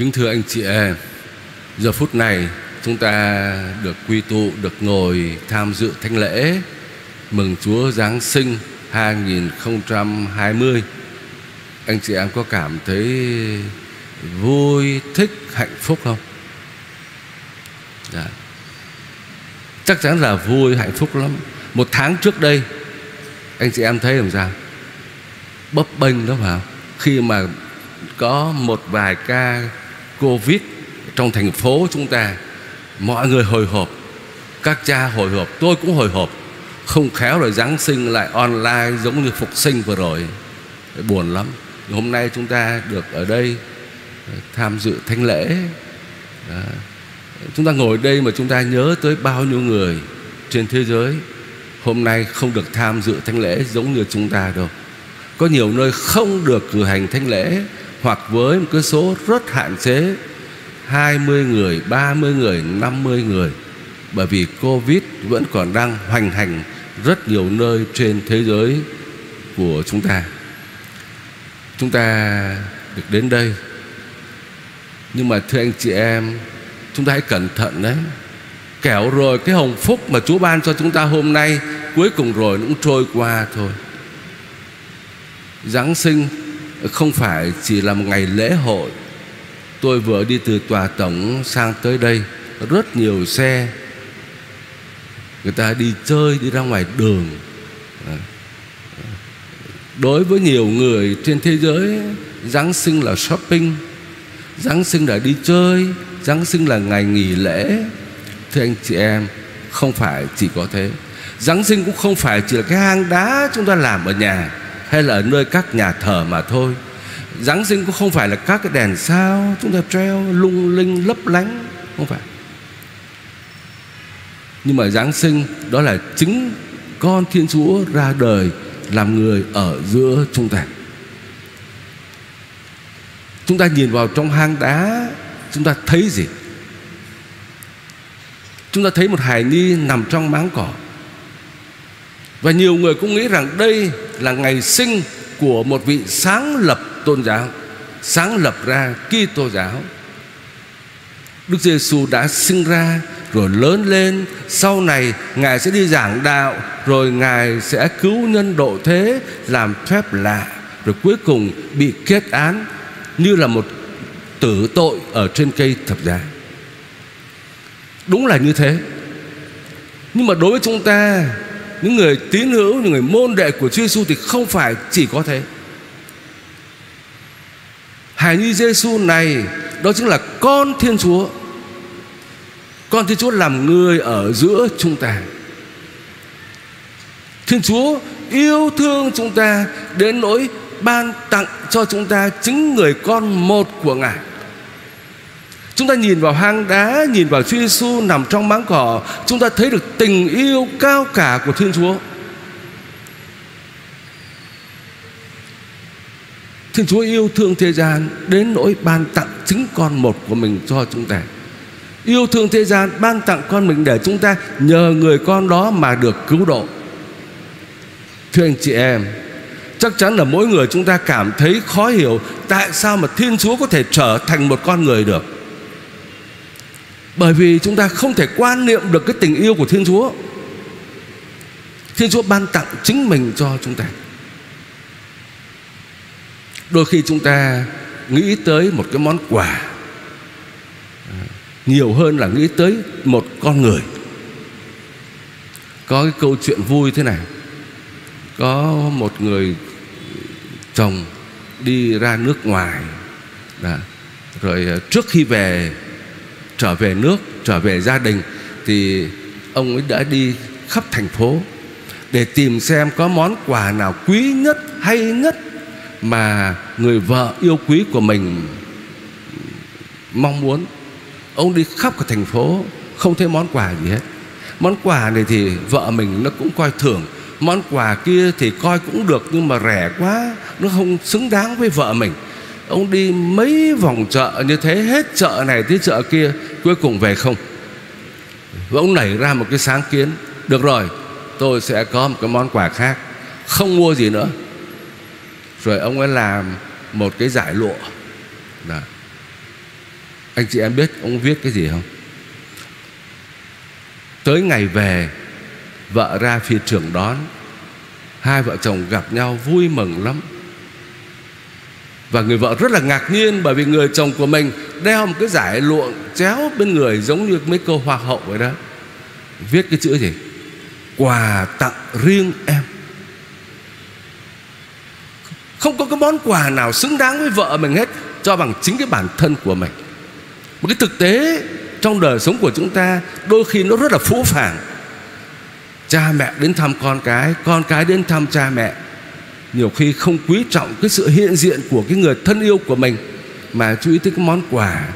Kính thưa anh chị em, giờ phút này chúng ta được quy tụ, được ngồi tham dự thánh lễ mừng Chúa Giáng sinh 2020. Anh chị em có cảm thấy vui, thích, hạnh phúc không? Dạ. Chắc chắn là vui, hạnh phúc lắm. Một tháng trước đây, anh chị em thấy làm sao? Bấp bênh đó phải không? Khi mà có một vài ca Covid trong thành phố chúng ta, Mọi người hồi hộp, Các cha hồi hộp, Tôi cũng hồi hộp. Không khéo rồi Giáng sinh lại online Giống như phục sinh vừa rồi. Buồn lắm. Hôm nay chúng ta được ở đây ờ, Tham dự thánh lễ. Đó. Chúng ta ngồi đây mà chúng ta nhớ tới bao nhiêu người Trên thế giới Hôm nay không được tham dự thánh lễ Giống như chúng ta đâu. Có nhiều nơi không được cử hành thánh lễ hoặc với một cái số rất hạn chế 20 người, 30 người, 50 người. Bởi vì Covid vẫn còn đang hoành hành rất nhiều nơi trên thế giới của chúng ta. Chúng ta được đến đây. Nhưng mà thưa anh chị em Chúng ta hãy cẩn thận đấy Kẻo rồi cái hồng phúc mà Chúa ban cho chúng ta hôm nay Cuối cùng rồi cũng trôi qua thôi. Giáng sinh không phải chỉ là một ngày lễ hội. Tôi vừa đi từ tòa tổng sang tới đây, rất nhiều xe. Người ta đi chơi, đi ra ngoài đường. Đối với nhiều người trên thế giới, giáng sinh là shopping. Giáng sinh là đi chơi, giáng sinh là ngày nghỉ lễ. Thưa anh chị em, không phải chỉ có thế. Giáng sinh cũng không phải chỉ là cái hang đá chúng ta làm ở nhà hay là ở nơi các nhà thờ mà thôi. Giáng sinh cũng không phải là các cái đèn sao, Chúng ta treo lung linh, lấp lánh, Không phải. Nhưng mà Giáng sinh Đó là chính con Thiên Chúa ra đời Làm người ở giữa chúng ta. Chúng ta nhìn vào trong hang đá, Chúng ta thấy gì? Chúng ta thấy một hài nhi nằm trong máng cỏ. Và nhiều người cũng nghĩ rằng đây là ngày sinh của một vị sáng lập tôn giáo, sáng lập ra Kitô giáo. Đức Giêsu đã sinh ra rồi lớn lên, sau này ngài sẽ đi giảng đạo, rồi ngài sẽ cứu nhân độ thế làm phép lạ, rồi cuối cùng bị kết án như là một tử tội ở trên cây thập giá. Đúng là như thế. Nhưng mà đối với chúng ta những người tín hữu, những người môn đệ của Chúa Giêsu thì không phải chỉ có thế. Hài nhi Giêsu này, đó chính là con Thiên Chúa. Con Thiên Chúa làm người ở giữa chúng ta. Thiên Chúa yêu thương chúng ta, đến nỗi ban tặng cho chúng ta chính người con một của Ngài. Chúng ta nhìn vào hang đá, Nhìn vào Chúa Giêsu nằm trong máng cỏ, Chúng ta thấy được tình yêu cao cả của Thiên Chúa. Thiên Chúa yêu thương thế gian Đến nỗi ban tặng chính con một của mình cho chúng ta. Yêu thương thế gian, Ban tặng con mình để chúng ta Nhờ người con đó mà được cứu độ. Thưa anh chị em, Chắc chắn là mỗi người chúng ta cảm thấy khó hiểu Tại sao mà Thiên Chúa có thể trở thành một con người được. Bởi vì chúng ta không thể quan niệm được cái tình yêu của Thiên Chúa. Thiên Chúa ban tặng chính mình cho chúng ta. Đôi khi chúng ta nghĩ tới một cái món quà à, nhiều hơn là nghĩ tới một con người. Có cái câu chuyện vui thế này. Có một người chồng đi ra nước ngoài Đã. rồi à, trước khi về trở về nước, trở về gia đình, thì ông ấy đã đi khắp thành phố để tìm xem có món quà nào quý nhất, hay nhất mà người vợ yêu quý của mình mong muốn. Ông đi khắp cả thành phố, không thấy món quà gì hết. Món quà này thì vợ mình nó cũng coi thường. Món quà kia thì coi cũng được, nhưng mà rẻ quá, nó không xứng đáng với vợ mình ông đi mấy vòng chợ như thế, hết chợ này tới chợ kia, cuối cùng về không? Và ông nảy ra một cái sáng kiến, được rồi, tôi sẽ có một cái món quà khác, không mua gì nữa. Rồi ông ấy làm một cái giải lụa. Đó. Anh chị em biết ông viết cái gì không? Tới ngày về, Vợ ra phi trường đón, Hai vợ chồng gặp nhau vui mừng lắm. Và người vợ rất là ngạc nhiên Bởi vì người chồng của mình Đeo một cái giải lụa chéo bên người Giống như mấy câu hoa hậu vậy đó. Viết cái chữ gì? Quà tặng riêng em. Không có cái món quà nào xứng đáng với vợ mình hết, Cho bằng chính cái bản thân của mình. Một cái thực tế Trong đời sống của chúng ta, Đôi khi nó rất là phũ phàng. Cha mẹ đến thăm con cái Con cái đến thăm cha mẹ nhiều khi không quý trọng cái sự hiện diện Của cái người thân yêu của mình Mà chú ý tới cái món quà.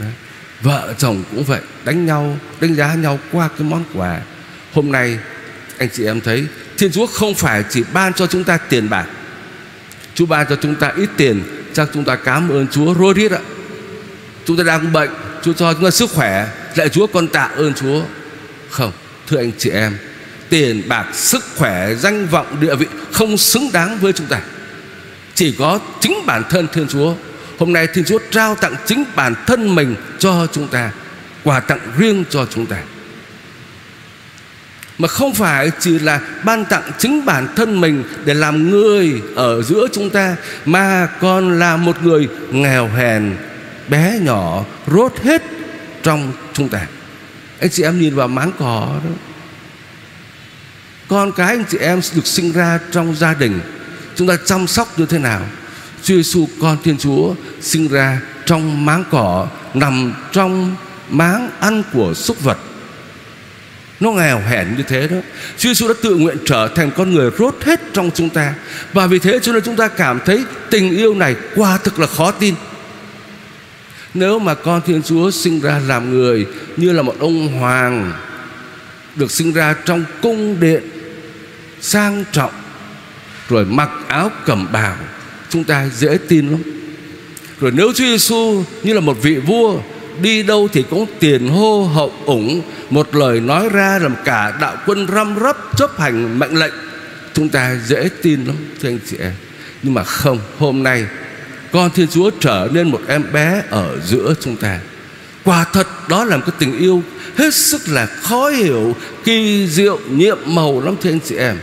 Đấy. Vợ chồng cũng vậy Đánh nhau, đánh giá nhau qua cái món quà. Hôm nay anh chị em thấy Thiên Chúa không phải chỉ ban cho chúng ta tiền bạc. Chúa ban cho chúng ta ít tiền Chắc chúng ta cảm ơn Chúa rối rít ạ. Chúng ta đang bệnh Chúa cho chúng ta sức khỏe Lại Chúa con tạ ơn Chúa. Không, thưa anh chị em Tiền bạc, sức khỏe, danh vọng, địa vị Không xứng đáng với chúng ta. Chỉ có chính bản thân Thiên Chúa. Hôm nay Thiên Chúa trao tặng chính bản thân mình cho chúng ta Quà tặng riêng cho chúng ta. Mà không phải chỉ là ban tặng chính bản thân mình Để làm người ở giữa chúng ta Mà còn là một người nghèo hèn Bé nhỏ Rốt hết trong chúng ta. Anh chị em nhìn vào máng cỏ đó. Con cái anh chị em được sinh ra trong gia đình. Chúng ta chăm sóc như thế nào? Chúa Giêsu con Thiên Chúa, sinh ra trong máng cỏ, nằm trong máng ăn của súc vật. Nó nghèo hèn như thế đó. Chúa Giêsu đã tự nguyện trở thành con người rốt hết trong chúng ta. Và vì thế cho nên chúng ta cảm thấy tình yêu này quả thực là khó tin. Nếu mà con Thiên Chúa sinh ra làm người Như là một ông hoàng, Được sinh ra trong cung điện Sang trọng, Rồi mặc áo cẩm bào, Chúng ta dễ tin lắm. Rồi nếu Chúa Giêsu như là một vị vua, Đi đâu thì cũng tiền hô hậu ủng, Một lời nói ra làm cả đạo quân răm rắp chấp hành mệnh lệnh. Chúng ta dễ tin lắm, thưa anh chị em. Nhưng mà không, Hôm nay, Con Thiên Chúa trở nên một em bé ở giữa chúng ta. Quả thật, đó là một cái tình yêu Hết sức là khó hiểu, Kỳ diệu, nhiệm màu lắm, thưa anh chị em.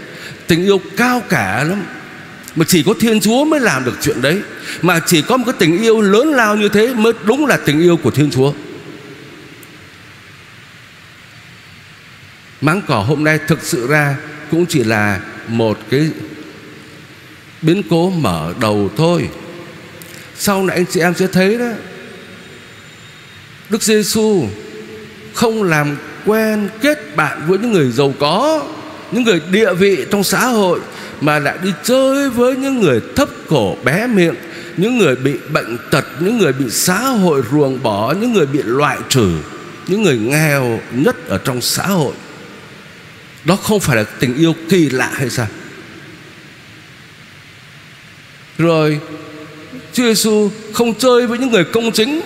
Tình yêu cao cả lắm. Mà chỉ có Thiên Chúa mới làm được chuyện đấy. Mà chỉ có một cái tình yêu lớn lao như thế Mới đúng là tình yêu của Thiên Chúa. Máng cỏ hôm nay thực sự ra Cũng chỉ là một cái Biến cố mở đầu thôi. Sau này anh chị em sẽ thấy đó, Đức Giêsu không làm quen kết bạn với những người giàu có. Những người địa vị trong xã hội mà lại đi chơi với những người thấp cổ bé miệng, những người bị bệnh tật, những người bị xã hội ruồng bỏ, những người bị loại trừ, những người nghèo nhất ở trong xã hội, đó không phải là tình yêu kỳ lạ hay sao? Rồi Chúa Giêsu không chơi với những người công chính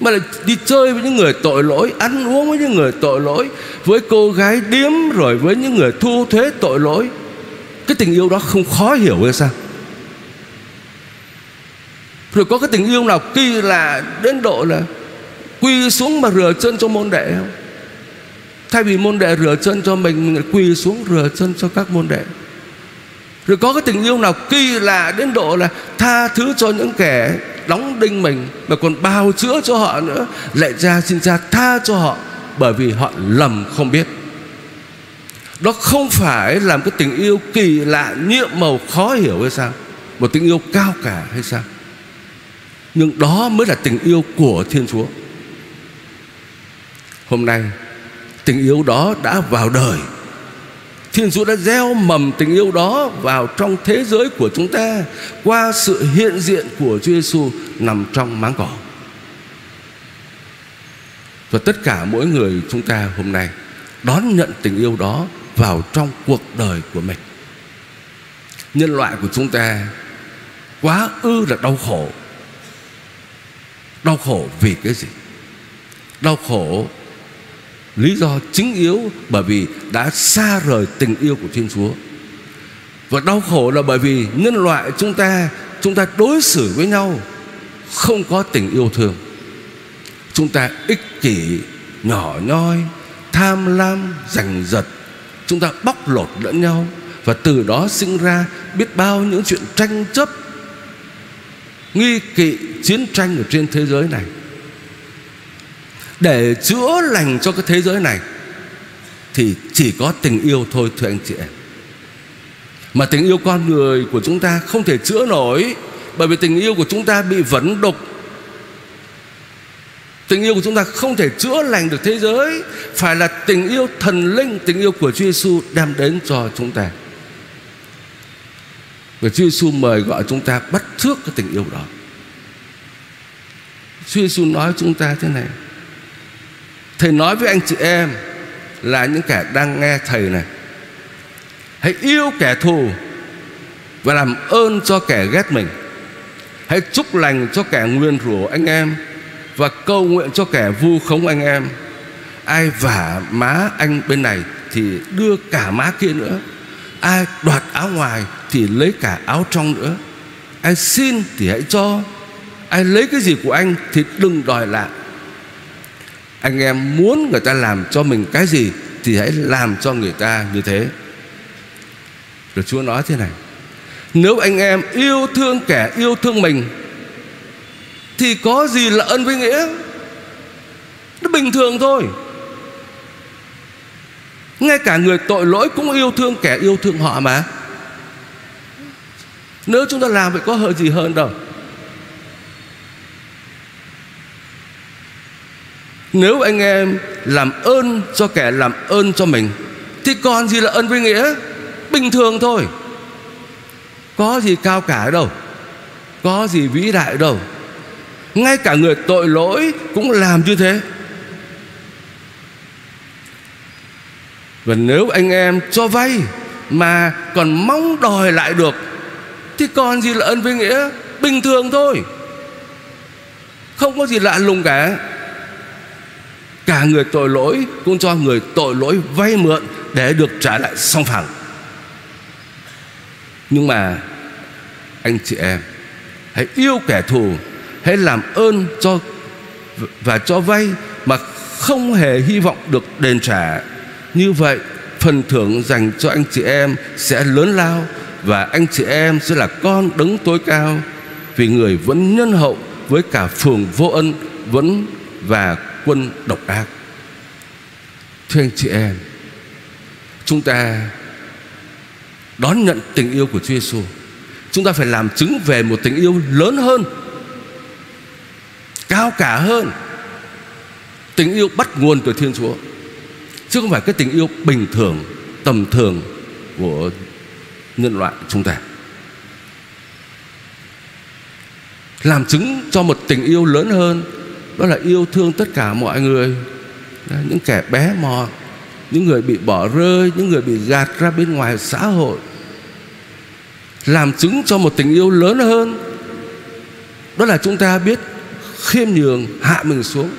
mà lại đi chơi với những người tội lỗi, ăn uống với những người tội lỗi, với cô gái điếm rồi với những người thu thuế tội lỗi. Cái tình yêu đó không khó hiểu hay sao? Rồi có cái tình yêu nào kỳ lạ đến độ là Quỳ xuống mà rửa chân cho môn đệ không? Thay vì môn đệ rửa chân cho mình Mình quỳ xuống rửa chân cho các môn đệ. Rồi có cái tình yêu nào kỳ lạ đến độ là Tha thứ cho những kẻ đóng đinh mình, Mà còn bào chữa cho họ nữa. Lạy cha xin cha tha cho họ, Bởi vì họ lầm không biết. Đó không phải là một cái tình yêu kỳ lạ, nhiệm màu khó hiểu hay sao? Một tình yêu cao cả hay sao? Nhưng đó mới là tình yêu của Thiên Chúa. Hôm nay, Tình yêu đó đã vào đời. Thiên Chúa đã gieo mầm tình yêu đó vào trong thế giới của chúng ta qua sự hiện diện của Chúa Giêsu nằm trong máng cỏ. Và tất cả mỗi người chúng ta hôm nay đón nhận tình yêu đó vào trong cuộc đời của mình. Nhân loại của chúng ta quá ư là đau khổ. Đau khổ vì cái gì? Đau khổ lý do chính yếu bởi vì đã xa rời tình yêu của thiên chúa. Và đau khổ là bởi vì nhân loại chúng ta chúng ta đối xử với nhau không có tình yêu thương. Chúng ta ích kỷ, nhỏ nhoi, tham lam, giành giật. Chúng ta bóc lột lẫn nhau và từ đó sinh ra biết bao những chuyện tranh chấp, nghi kỵ chiến tranh ở trên thế giới này để chữa lành cho cái thế giới này, thì chỉ có tình yêu thôi, thưa anh chị em. Mà tình yêu con người của chúng ta không thể chữa nổi, bởi vì tình yêu của chúng ta bị vấn đục. Tình yêu của chúng ta không thể chữa lành được thế giới, Phải là tình yêu thần linh, Tình yêu của Chúa Giêsu đem đến cho chúng ta. Và Chúa Giêsu mời gọi chúng ta bắt trước cái tình yêu đó. Chúa Giêsu nói chúng ta thế này Thầy nói với anh chị em Là những kẻ đang nghe Thầy này, Hãy yêu kẻ thù Và làm ơn cho kẻ ghét mình. Hãy chúc lành cho kẻ nguyên rủa anh em Và cầu nguyện cho kẻ vu khống anh em. Ai vả má anh bên này Thì đưa cả má kia nữa. Ai đoạt áo ngoài Thì lấy cả áo trong nữa. Ai xin thì hãy cho. Ai lấy cái gì của anh Thì đừng đòi lại. Anh em muốn người ta làm cho mình cái gì Thì hãy làm cho người ta như thế. Rồi Chúa nói thế này, Nếu anh em yêu thương kẻ yêu thương mình, Thì có gì là ân với nghĩa? Nó bình thường thôi. Ngay cả người tội lỗi cũng yêu thương kẻ yêu thương họ mà. Nếu chúng ta làm vậy có hợi gì hơn đâu. Nếu anh em làm ơn cho kẻ làm ơn cho mình, Thì còn gì là ơn với nghĩa? Bình thường thôi. Có gì cao cả đâu. Có gì vĩ đại đâu. Ngay cả người tội lỗi cũng làm như thế. Và nếu anh em cho vay Mà còn mong đòi lại được, Thì còn gì là ân với nghĩa? Bình thường thôi. Không có gì lạ lùng cả. Cả người tội lỗi Cũng cho người tội lỗi vay mượn Để được trả lại song phẳng. Nhưng mà Anh chị em, Hãy yêu kẻ thù, Hãy làm ơn cho Và cho vay Mà không hề hy vọng được đền trả. Như vậy, phần thưởng dành cho anh chị em sẽ lớn lao và anh chị em sẽ là con đấng tối cao, vì người vẫn nhân hậu với cả phường vô ân vẫn và quân độc ác. Thưa anh chị em, chúng ta đón nhận tình yêu của Chúa Giêsu chúng ta phải làm chứng về một tình yêu lớn hơn, cao cả hơn. Tình yêu bắt nguồn từ Thiên Chúa, chứ không phải cái tình yêu bình thường, tầm thường của nhân loại chúng ta. Làm chứng cho một tình yêu lớn hơn đó là yêu thương tất cả mọi người. Những kẻ bé mọn những người bị bỏ rơi, những người bị gạt ra bên ngoài xã hội, làm chứng cho một tình yêu lớn hơn. Đó là chúng ta biết khiêm nhường, hạ mình xuống,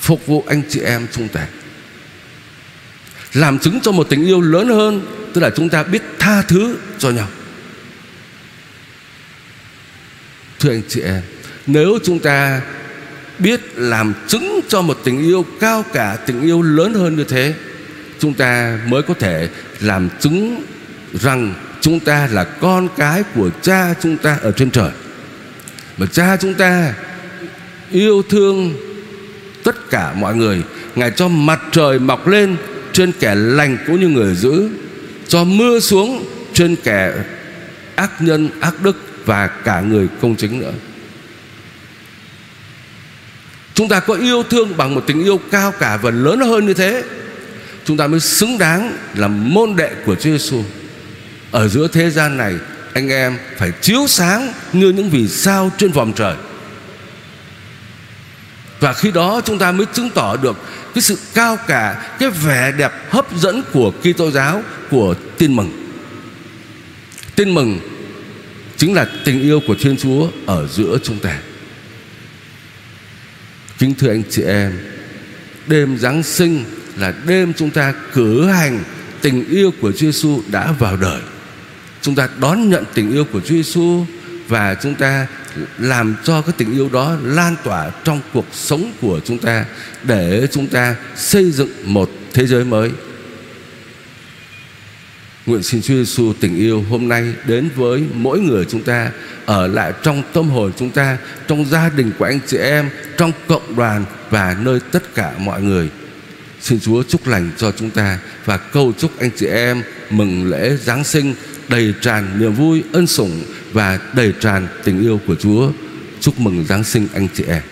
phục vụ anh chị em chúng ta làm chứng cho một tình yêu lớn hơn, tức là chúng ta biết tha thứ cho nhau. Thưa anh chị em nếu chúng ta biết làm chứng cho một tình yêu cao cả tình yêu lớn hơn như thế chúng ta mới có thể làm chứng rằng chúng ta là con cái của cha chúng ta ở trên trời. Mà cha chúng ta yêu thương tất cả mọi người. Ngài cho mặt trời mọc lên trên kẻ lành cũng như người dữ Cho mưa xuống trên kẻ ác nhân, ác đức và cả người công chính nữa. Chúng ta có yêu thương bằng một tình yêu cao cả và lớn hơn như thế Chúng ta mới xứng đáng là môn đệ của Chúa Giêsu. Ở giữa thế gian này Anh em phải chiếu sáng như những vì sao trên vòng trời và khi đó chúng ta mới chứng tỏ được cái sự cao cả, cái vẻ đẹp hấp dẫn của Kitô giáo, của tin mừng. Tin mừng chính là tình yêu của Thiên Chúa ở giữa chúng ta. Kính thưa anh chị em, đêm Giáng sinh là đêm chúng ta cử hành tình yêu của Chúa Giêsu đã vào đời. Chúng ta đón nhận tình yêu của Chúa Giêsu và chúng ta làm cho cái tình yêu đó lan tỏa trong cuộc sống của chúng ta để chúng ta xây dựng một thế giới mới. Nguyện xin Chúa Giêsu tình yêu hôm nay đến với mỗi người chúng ta ở lại trong tâm hồn chúng ta, trong gia đình của anh chị em, trong cộng đoàn và nơi tất cả mọi người. Xin Chúa chúc lành cho chúng ta và cầu chúc anh chị em mừng lễ Giáng sinh đầy tràn niềm vui, ân sủng và đầy tràn tình yêu của Chúa. Chúc mừng Giáng sinh anh chị em.